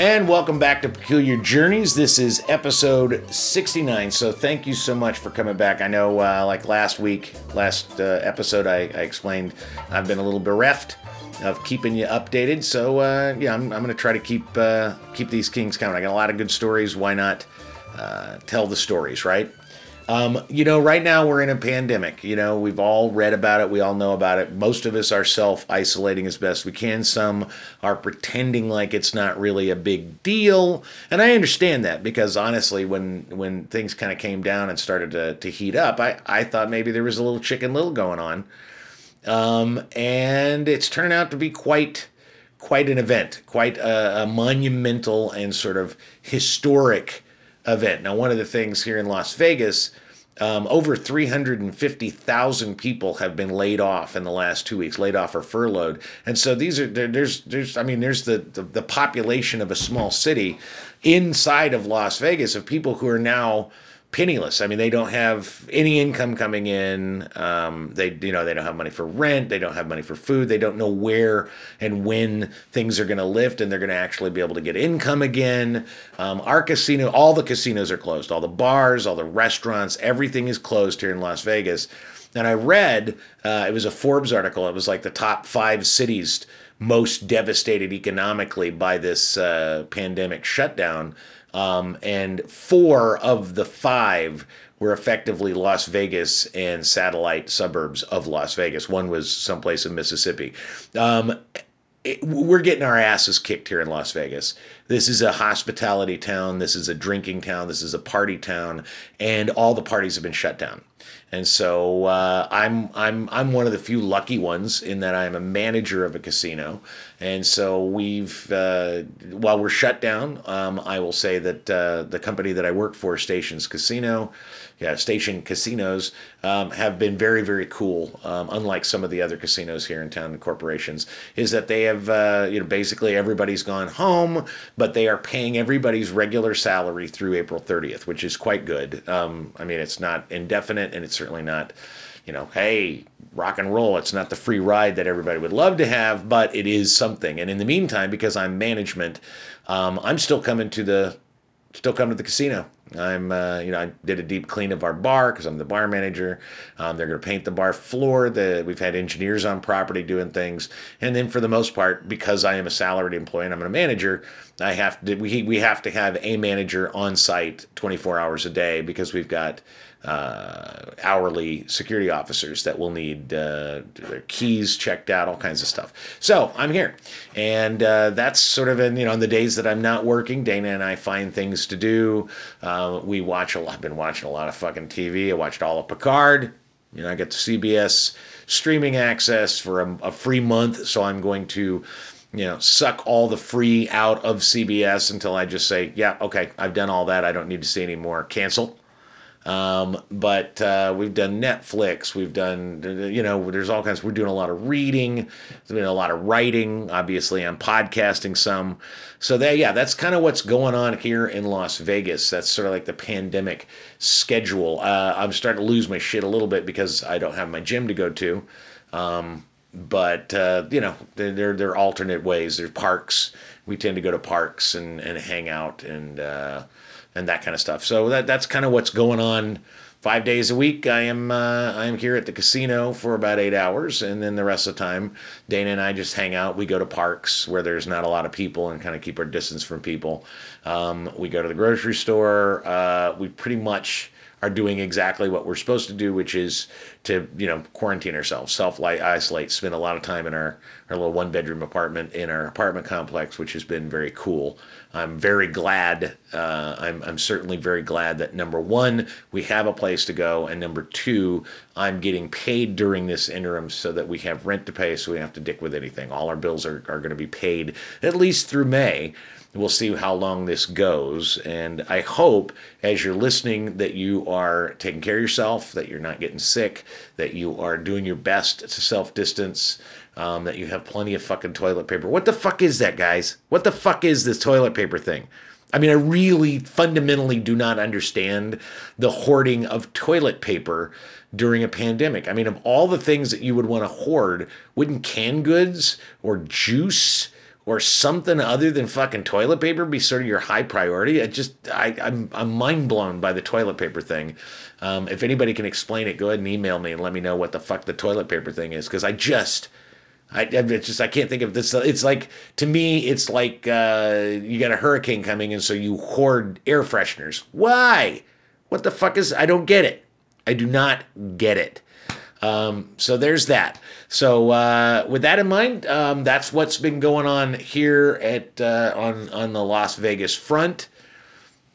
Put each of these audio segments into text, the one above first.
And welcome back to Peculiar Journeys. This is episode 69. So thank you so much for coming back. I know, uh, like last week, last uh, episode, I, I, explained I've been a little bereft of keeping you updated. So uh, yeah, I'm, I'm going to try to keep uh, keep these kings coming. I got a lot of good stories. Why not uh, tell the stories, right? Um, you know, right now we're in a pandemic. You know, we've all read about it. We all know about it. Most of us are self isolating as best we can. Some are pretending like it's not really a big deal. And I understand that because honestly, when when things kind of came down and started to, to heat up, I, I thought maybe there was a little chicken little going on. Um, and it's turned out to be quite quite an event, quite a, a monumental and sort of historic event. Now, one of the things here in Las Vegas, um, over 350,000 people have been laid off in the last two weeks, laid off or furloughed. And so these are, there's, there's, I mean, there's the, the, the population of a small city inside of Las Vegas of people who are now penniless. I mean, they don't have any income coming in. Um, they, you know, they don't have money for rent. They don't have money for food. They don't know where and when things are going to lift and they're going to actually be able to get income again. Um, our casino, all the casinos are closed. All the bars, all the restaurants, everything is closed here in Las Vegas. And I read, uh, it was a Forbes article. It was like the top five cities most devastated economically by this uh, pandemic shutdown. Um, and four of the five were effectively Las Vegas and satellite suburbs of Las Vegas. One was someplace in Mississippi. Um, it, we're getting our asses kicked here in Las Vegas. This is a hospitality town. This is a drinking town. This is a party town, and all the parties have been shut down. And so uh, I'm I'm I'm one of the few lucky ones in that I'm a manager of a casino, and so we've uh, while we're shut down, um, I will say that uh, the company that I work for, Stations Casino, yeah, Station Casinos, um, have been very very cool. Um, unlike some of the other casinos here in town and corporations, is that they have uh, you know basically everybody's gone home, but they are paying everybody's regular salary through April 30th, which is quite good. Um, I mean, it's not indefinite and it's certainly not, you know, hey, rock and roll. It's not the free ride that everybody would love to have, but it is something. And in the meantime, because I'm management, um, I'm still coming to the still coming to the casino. I'm, uh, you know, I did a deep clean of our bar because I'm the bar manager. Um, they're going to paint the bar floor. The, we've had engineers on property doing things, and then for the most part, because I am a salaried employee and I'm a manager, I have to we we have to have a manager on site 24 hours a day because we've got uh, hourly security officers that will need uh, their keys checked out, all kinds of stuff. So I'm here, and uh, that's sort of in you know on the days that I'm not working, Dana and I find things to do. Uh, we watch a lot. I've been watching a lot of fucking TV. I watched all of Picard. You know, I get the CBS streaming access for a, a free month, so I'm going to you know, suck all the free out of CBS until I just say, yeah, okay, I've done all that. I don't need to see any more. Cancel. Um, but uh, we've done Netflix, we've done, you know, there's all kinds. We're doing a lot of reading, there's been a lot of writing. Obviously, I'm podcasting some. So that, yeah, that's kind of what's going on here in Las Vegas. That's sort of like the pandemic schedule. Uh, I'm starting to lose my shit a little bit because I don't have my gym to go to. Um, but uh, you know, there there are alternate ways. There's parks. We tend to go to parks and and hang out and uh, and that kind of stuff. So that that's kind of what's going on. Five days a week, I am uh, I am here at the casino for about eight hours, and then the rest of the time, Dana and I just hang out. We go to parks where there's not a lot of people and kind of keep our distance from people. Um, we go to the grocery store. Uh, we pretty much are doing exactly what we're supposed to do, which is to you know quarantine ourselves, self isolate, spend a lot of time in our our little one bedroom apartment in our apartment complex, which has been very cool. I'm very glad. Uh, I'm I'm certainly very glad that number one we have a place to go, and number two I'm getting paid during this interim so that we have rent to pay, so we don't have to dick with anything. All our bills are are going to be paid at least through May. We'll see how long this goes. And I hope as you're listening that you are taking care of yourself, that you're not getting sick, that you are doing your best to self distance, um, that you have plenty of fucking toilet paper. What the fuck is that, guys? What the fuck is this toilet paper thing? I mean, I really fundamentally do not understand the hoarding of toilet paper during a pandemic. I mean, of all the things that you would want to hoard, wouldn't canned goods or juice or something other than fucking toilet paper be sort of your high priority. I just I I'm I'm mind blown by the toilet paper thing. Um, if anybody can explain it, go ahead and email me and let me know what the fuck the toilet paper thing is because I just. I it's just I can't think of this. It's like to me, it's like uh, you got a hurricane coming, and so you hoard air fresheners. Why? What the fuck is? I don't get it. I do not get it. Um, so there's that. So uh, with that in mind, um, that's what's been going on here at uh, on on the Las Vegas front.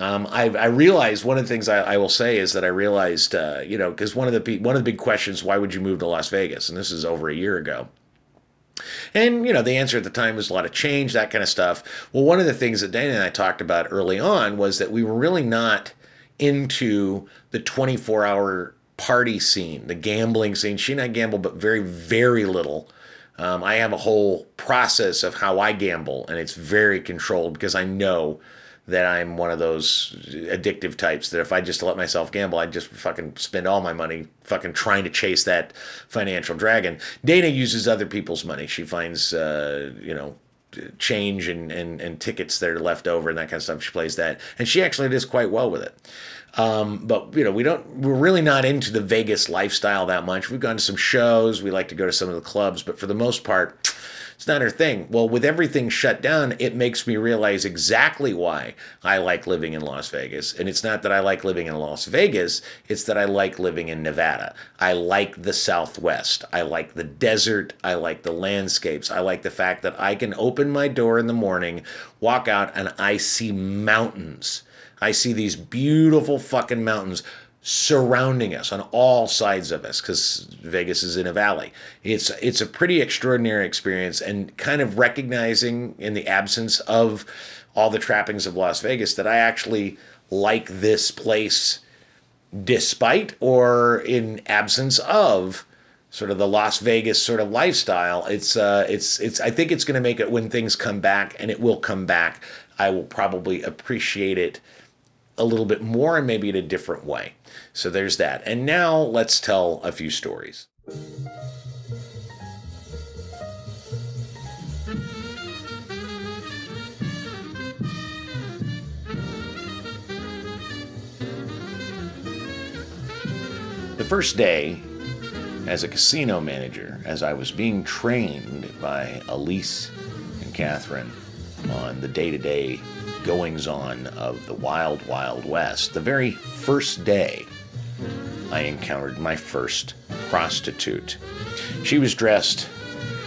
Um, I, I realized one of the things I, I will say is that I realized, uh, you know, because one of the one of the big questions, why would you move to Las Vegas? And this is over a year ago. And, you know, the answer at the time was a lot of change, that kind of stuff. Well, one of the things that Dana and I talked about early on was that we were really not into the 24 hour party scene, the gambling scene. She and I gamble, but very, very little. Um, I have a whole process of how I gamble, and it's very controlled because I know that I'm one of those addictive types that if I just let myself gamble, I'd just fucking spend all my money fucking trying to chase that financial dragon. Dana uses other people's money. She finds, uh, you know, change and, and, and tickets that are left over and that kind of stuff. She plays that. And she actually does quite well with it. Um, but you know, we don't. We're really not into the Vegas lifestyle that much. We've gone to some shows. We like to go to some of the clubs, but for the most part, it's not her thing. Well, with everything shut down, it makes me realize exactly why I like living in Las Vegas. And it's not that I like living in Las Vegas, it's that I like living in Nevada. I like the Southwest. I like the desert. I like the landscapes. I like the fact that I can open my door in the morning, walk out, and I see mountains. I see these beautiful fucking mountains surrounding us on all sides of us because Vegas is in a valley. It's it's a pretty extraordinary experience and kind of recognizing in the absence of all the trappings of Las Vegas that I actually like this place despite or in absence of sort of the Las Vegas sort of lifestyle. It's uh it's it's I think it's going to make it when things come back and it will come back. I will probably appreciate it a little bit more and maybe in a different way. So there's that. And now let's tell a few stories. The first day as a casino manager, as I was being trained by Elise and Catherine on the day to day goings on of the wild, wild west, the very first day I encountered my first prostitute. She was dressed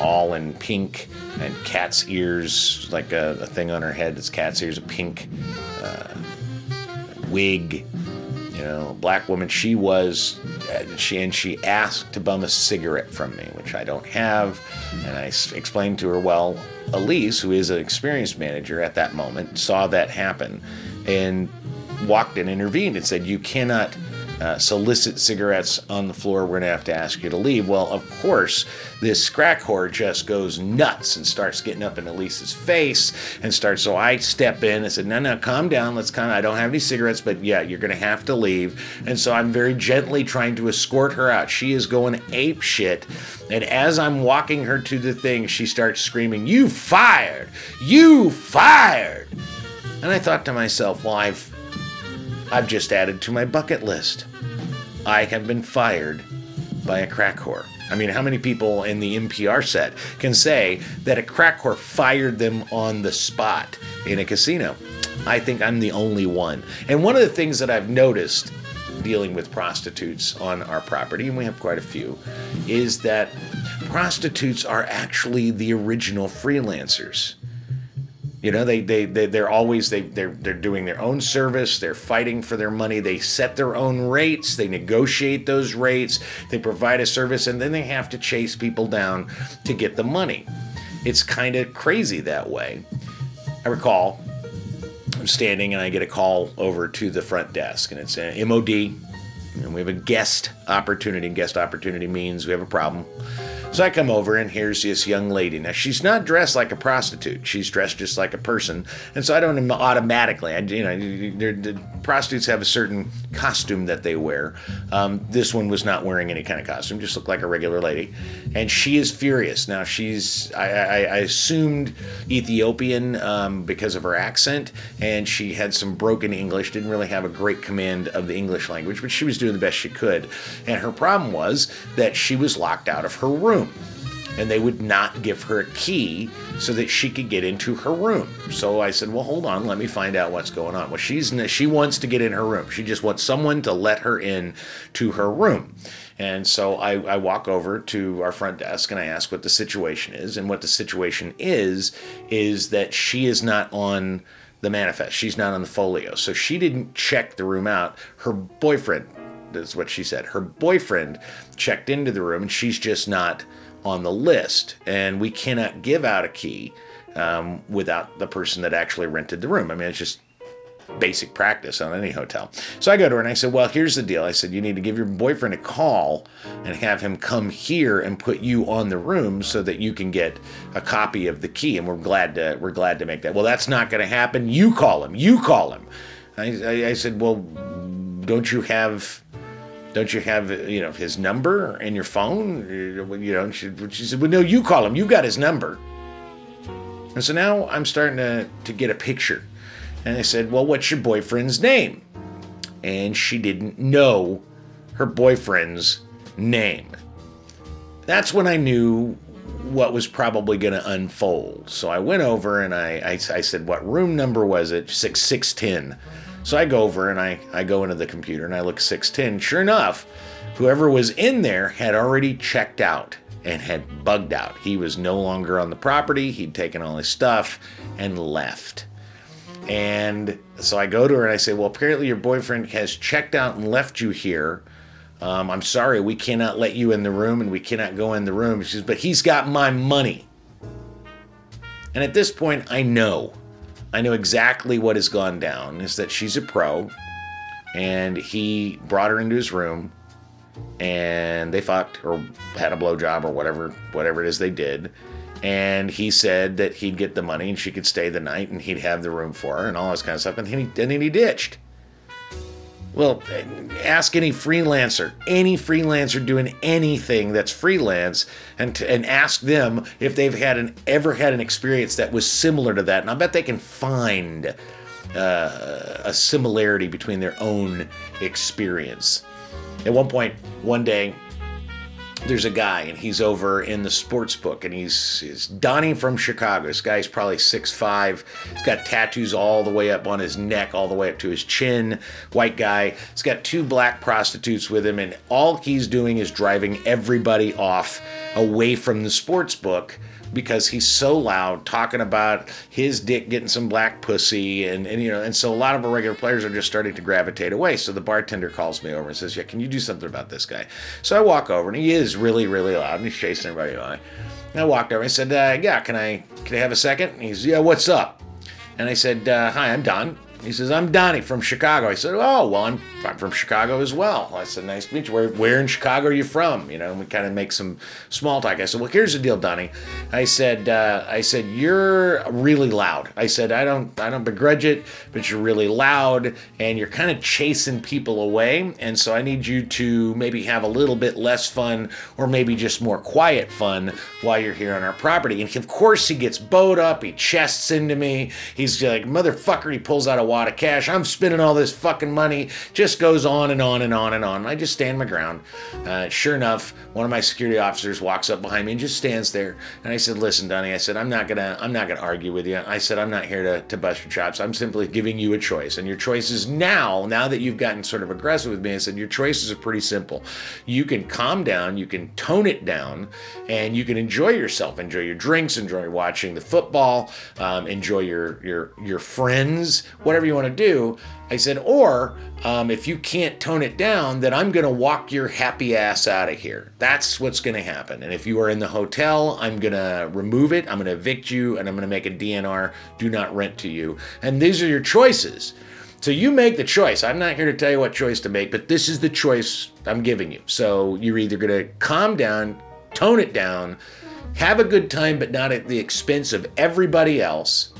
all in pink and cat's ears, like a, a thing on her head that's cat's ears, a pink uh, wig, you know, black woman. She was, she and she asked to bum a cigarette from me, which I don't have, and I explained to her, well, Elise, who is an experienced manager at that moment, saw that happen and walked in, intervened, and said, You cannot uh, solicit cigarettes on the floor. We're going to have to ask you to leave. Well, of course, this crack whore just goes nuts and starts getting up in Elise's face and starts. So I step in and said, No, no, calm down. Let's kind of, I don't have any cigarettes, but yeah, you're going to have to leave. And so I'm very gently trying to escort her out. She is going ape shit. And as I'm walking her to the thing, she starts screaming, You fired! You fired! And I thought to myself, well, I've I've just added to my bucket list. I have been fired by a crack whore. I mean, how many people in the NPR set can say that a crack whore fired them on the spot in a casino? I think I'm the only one. And one of the things that I've noticed dealing with prostitutes on our property, and we have quite a few, is that prostitutes are actually the original freelancers. You know, they, they, they, they're always, they, they're, they're doing their own service. They're fighting for their money. They set their own rates. They negotiate those rates. They provide a service and then they have to chase people down to get the money. It's kind of crazy that way. I recall I'm standing and I get a call over to the front desk and it's an MOD and we have a guest opportunity. Guest opportunity means we have a problem So I come over and here's this young lady. Now she's not dressed like a prostitute. She's dressed just like a person. And so I don't automatically, I, you know, prostitutes have a certain costume that they wear. Um, this one was not wearing any kind of costume, just looked like a regular lady. And she is furious. Now she's, I, I, I assumed Ethiopian um, because of her accent, and she had some broken English. Didn't really have a great command of the English language, but she was doing the best she could. And her problem was that she was locked out of her room and they would not give her a key so that she could get into her room. So I said, "Well, hold on, let me find out what's going on." Well, she's she wants to get in her room. She just wants someone to let her in to her room. And so I, I walk over to our front desk and I ask what the situation is. And what the situation is is that she is not on the manifest. She's not on the folio. So she didn't check the room out. Her boyfriend, that's what she said. Her boyfriend checked into the room and she's just not on the list, and we cannot give out a key um, without the person that actually rented the room. I mean, it's just basic practice on any hotel. So I go to her and I said, Well, here's the deal. I said, You need to give your boyfriend a call and have him come here and put you on the room so that you can get a copy of the key. And we're glad to we're glad to make that. Well, that's not gonna happen. You call him. You call him. I, I, I said, Well, don't you have don't you have you know his number in your phone? You know, she, she said, well, no, you call him. You got his number. And so now I'm starting to, to get a picture. And I said, well, what's your boyfriend's name? And she didn't know her boyfriend's name. That's when I knew what was probably going to unfold. So I went over and I, I, I said, what room number was it? 6610. So I go over and I, I go into the computer and I look 610. Sure enough, whoever was in there had already checked out and had bugged out. He was no longer on the property. He'd taken all his stuff and left. And so I go to her and I say, Well, apparently your boyfriend has checked out and left you here. Um, I'm sorry, we cannot let you in the room and we cannot go in the room. She says, But he's got my money. And at this point, I know I know exactly what has gone down is that she's a pro and he brought her into his room and they fucked or had a blowjob or whatever whatever it is they did. And he said that he'd get the money and she could stay the night and he'd have the room for her and all this kind of stuff. And then he, and then he ditched well, ask any freelancer, any freelancer doing anything that's freelance, and and ask them if they've had an ever had an experience that was similar to that. And I bet they can find uh, a similarity between their own experience. At one point, one day, there's a guy and he's over in the sports book and he's, he's Donnie from Chicago. This guy's probably six five. He's got tattoos all the way up on his neck, all the way up to his chin. White guy. He's got two black prostitutes with him, and all he's doing is driving everybody off away from the sports book because he's so loud talking about his dick getting some black pussy and, and you know and so a lot of our regular players are just starting to gravitate away. So the bartender calls me over and says yeah can you do something about this guy? So i walk over and he is really really loud and he's chasing everybody away and i walked over and i said uh, yeah can i can i have a second? And he's yeah what's up? And i said uh, hi i'm don he says, I'm Donnie from Chicago. I said, Oh, well, I'm, I'm from Chicago as well. I said, Nice to meet you. Where, where in Chicago are you from? You know, we kind of make some small talk. I said, Well, here's the deal, Donnie. I said, uh, I said, You're really loud. I said, I don't I don't begrudge it, but you're really loud and you're kind of chasing people away. And so I need you to maybe have a little bit less fun or maybe just more quiet fun while you're here on our property. And of course he gets bowed up, he chests into me. He's like, motherfucker, he pulls out a wad of cash. I'm spending all this fucking money. Just goes on and on and on and on. I just stand my ground. Uh, sure enough, one of my security officers walks up behind me and just stands there. And I said, "Listen, Donnie," I said, "I'm not gonna, I'm not gonna argue with you." I said, "I'm not here to, to bust your chops. I'm simply giving you a choice, and your choice is now. Now that you've gotten sort of aggressive with me, I said your choices are pretty simple. You can calm down, you can tone it down, and you can enjoy yourself, enjoy your drinks, enjoy watching the football, um, enjoy your your your friends, whatever." Whatever you want to do. I said, or um, if you can't tone it down, then I'm going to walk your happy ass out of here. That's what's going to happen. And if you are in the hotel, I'm going to remove it. I'm going to evict you and I'm going to make a DNR, do not rent to you. And these are your choices. So you make the choice. I'm not here to tell you what choice to make, but this is the choice I'm giving you. So you're either going to calm down, tone it down, have a good time, but not at the expense of everybody else,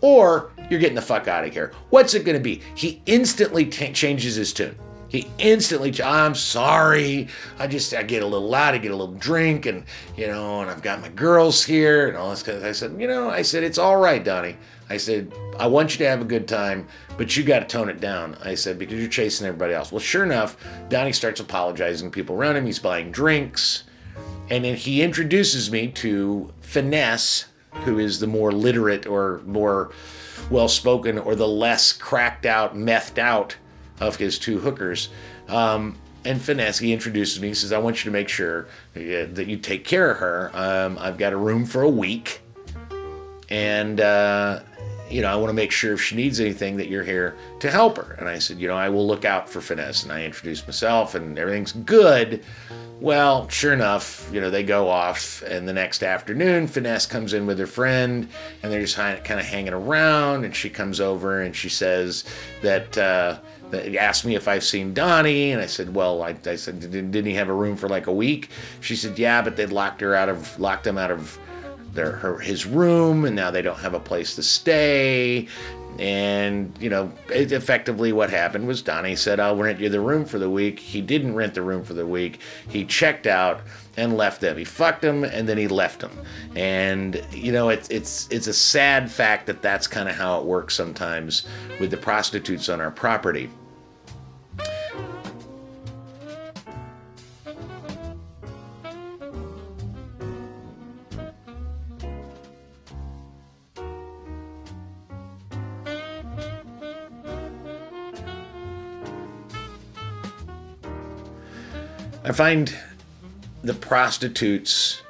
or you're getting the fuck out of here. What's it going to be? He instantly t- changes his tune. He instantly, I'm sorry. I just, I get a little loud, I get a little drink, and, you know, and I've got my girls here and all this. Kind of, I said, you know, I said, it's all right, Donnie. I said, I want you to have a good time, but you got to tone it down. I said, because you're chasing everybody else. Well, sure enough, Donnie starts apologizing to people around him. He's buying drinks. And then he introduces me to Finesse, who is the more literate or more well spoken or the less cracked out, methed out of his two hookers. Um, and he introduces me. He says, I want you to make sure that you take care of her. Um, I've got a room for a week. And, uh, you know, I want to make sure if she needs anything that you're here to help her. And I said, you know, I will look out for Finesse. And I introduced myself, and everything's good. Well, sure enough, you know, they go off, and the next afternoon, Finesse comes in with her friend, and they're just kind of hanging around. And she comes over and she says that, uh, he asked me if I've seen Donnie, and I said, "Well, I, I said, didn't, didn't he have a room for like a week?" She said, "Yeah, but they locked her out of locked him out of their her, his room, and now they don't have a place to stay." And you know, it, effectively, what happened was Donnie said, "I'll rent you the room for the week." He didn't rent the room for the week. He checked out and left them. He fucked them and then he left them. And you know, it's it's it's a sad fact that that's kind of how it works sometimes with the prostitutes on our property. I find the prostitutes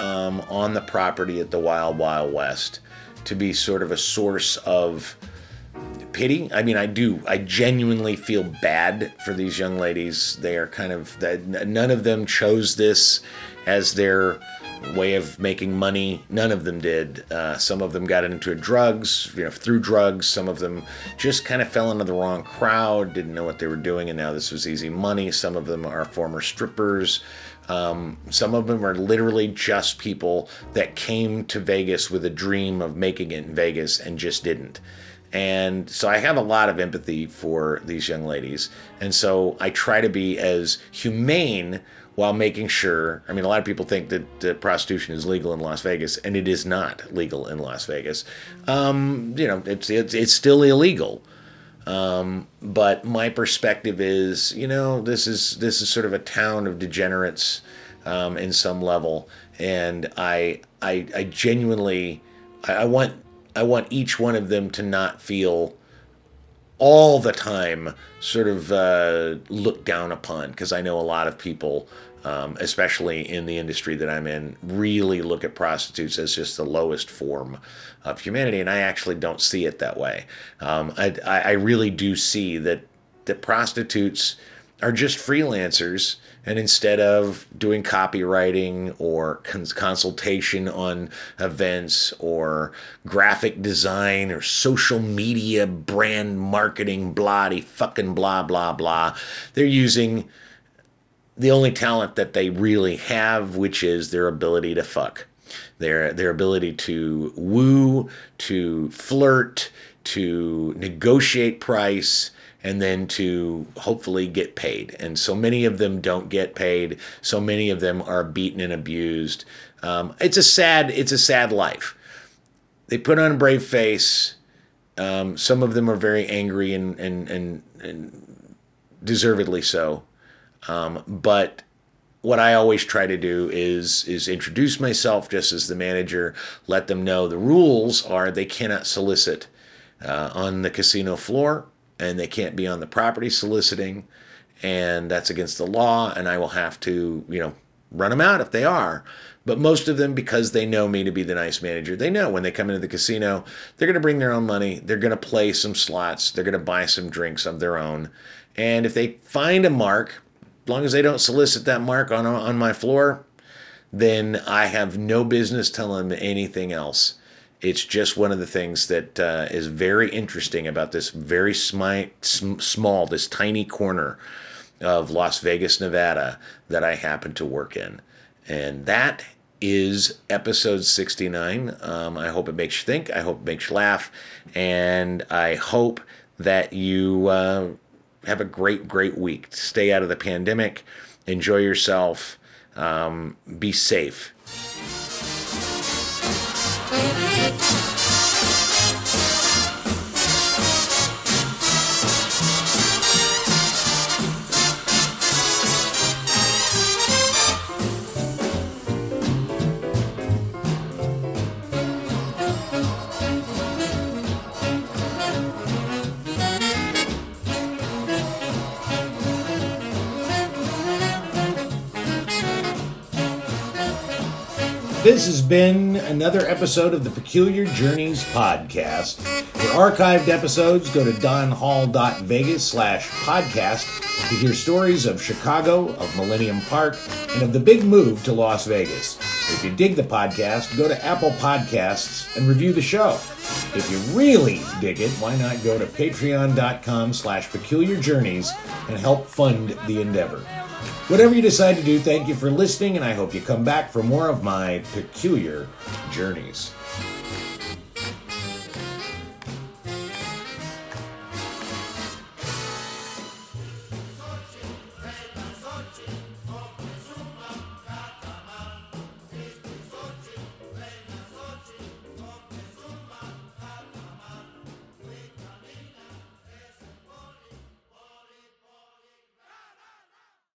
um, on the property at the Wild Wild West to be sort of a source of pity. I mean, I do. I genuinely feel bad for these young ladies. They are kind of that. none of them chose this as their way of making money. None of them did. Uh, some of them got into drugs, you know, through drugs. Some of them just kind of fell into the wrong crowd, didn't know what they were doing, and now this was easy money. Some of them are former strippers. Um, some of them are literally just people that came to Vegas with a dream of making it in Vegas and just didn't. And so I have a lot of empathy for these young ladies. And so I try to be as humane while making sure. I mean, a lot of people think that prostitution is legal in Las Vegas, and it is not legal in Las Vegas. Um, you know, it's, it's, it's still illegal. Um, but my perspective is, you know, this is this is sort of a town of degenerates um, in some level, and I I, I genuinely I, I want I want each one of them to not feel all the time sort of uh, looked down upon because I know a lot of people, um, especially in the industry that I'm in, really look at prostitutes as just the lowest form of humanity, and I actually don't see it that way. Um, I, I really do see that that prostitutes are just freelancers and instead of doing copywriting or cons- consultation on events or graphic design or social media brand marketing blah fucking blah blah blah they're using the only talent that they really have which is their ability to fuck. Their their ability to woo to flirt to negotiate price and then to hopefully get paid. And so many of them don't get paid. So many of them are beaten and abused. Um, it's a sad, it's a sad life. They put on a brave face. Um, some of them are very angry and and and, and deservedly so. Um, but what I always try to do is is introduce myself just as the manager, let them know the rules are they cannot solicit uh, on the casino floor and they can't be on the property soliciting, and that's against the law, and I will have to, you know, run them out if they are. But most of them, because they know me to be the nice manager, they know when they come into the casino, they're going to bring their own money. They're going to play some slots. They're going to buy some drinks of their own. And if they find a mark, as long as they don't solicit that mark on, on my floor, then I have no business telling them anything else. It's just one of the things that uh, is very interesting about this very smi- sm- small, this tiny corner of Las Vegas, Nevada that I happen to work in. And that is episode 69. Um, I hope it makes you think. I hope it makes you laugh. And I hope that you uh, have a great, great week. Stay out of the pandemic. Enjoy yourself. Um, be safe. This has been another episode of the Peculiar Journeys podcast. For archived episodes, go to donhall.vegas slash podcast to hear stories of Chicago, of Millennium Park, and of the big move to Las Vegas. If you dig the podcast, go to Apple Podcasts and review the show. If you really dig it, why not go to patreon.com slash peculiar journeys and help fund the endeavor. Whatever you decide to do, thank you for listening, and I hope you come back for more of my peculiar journeys.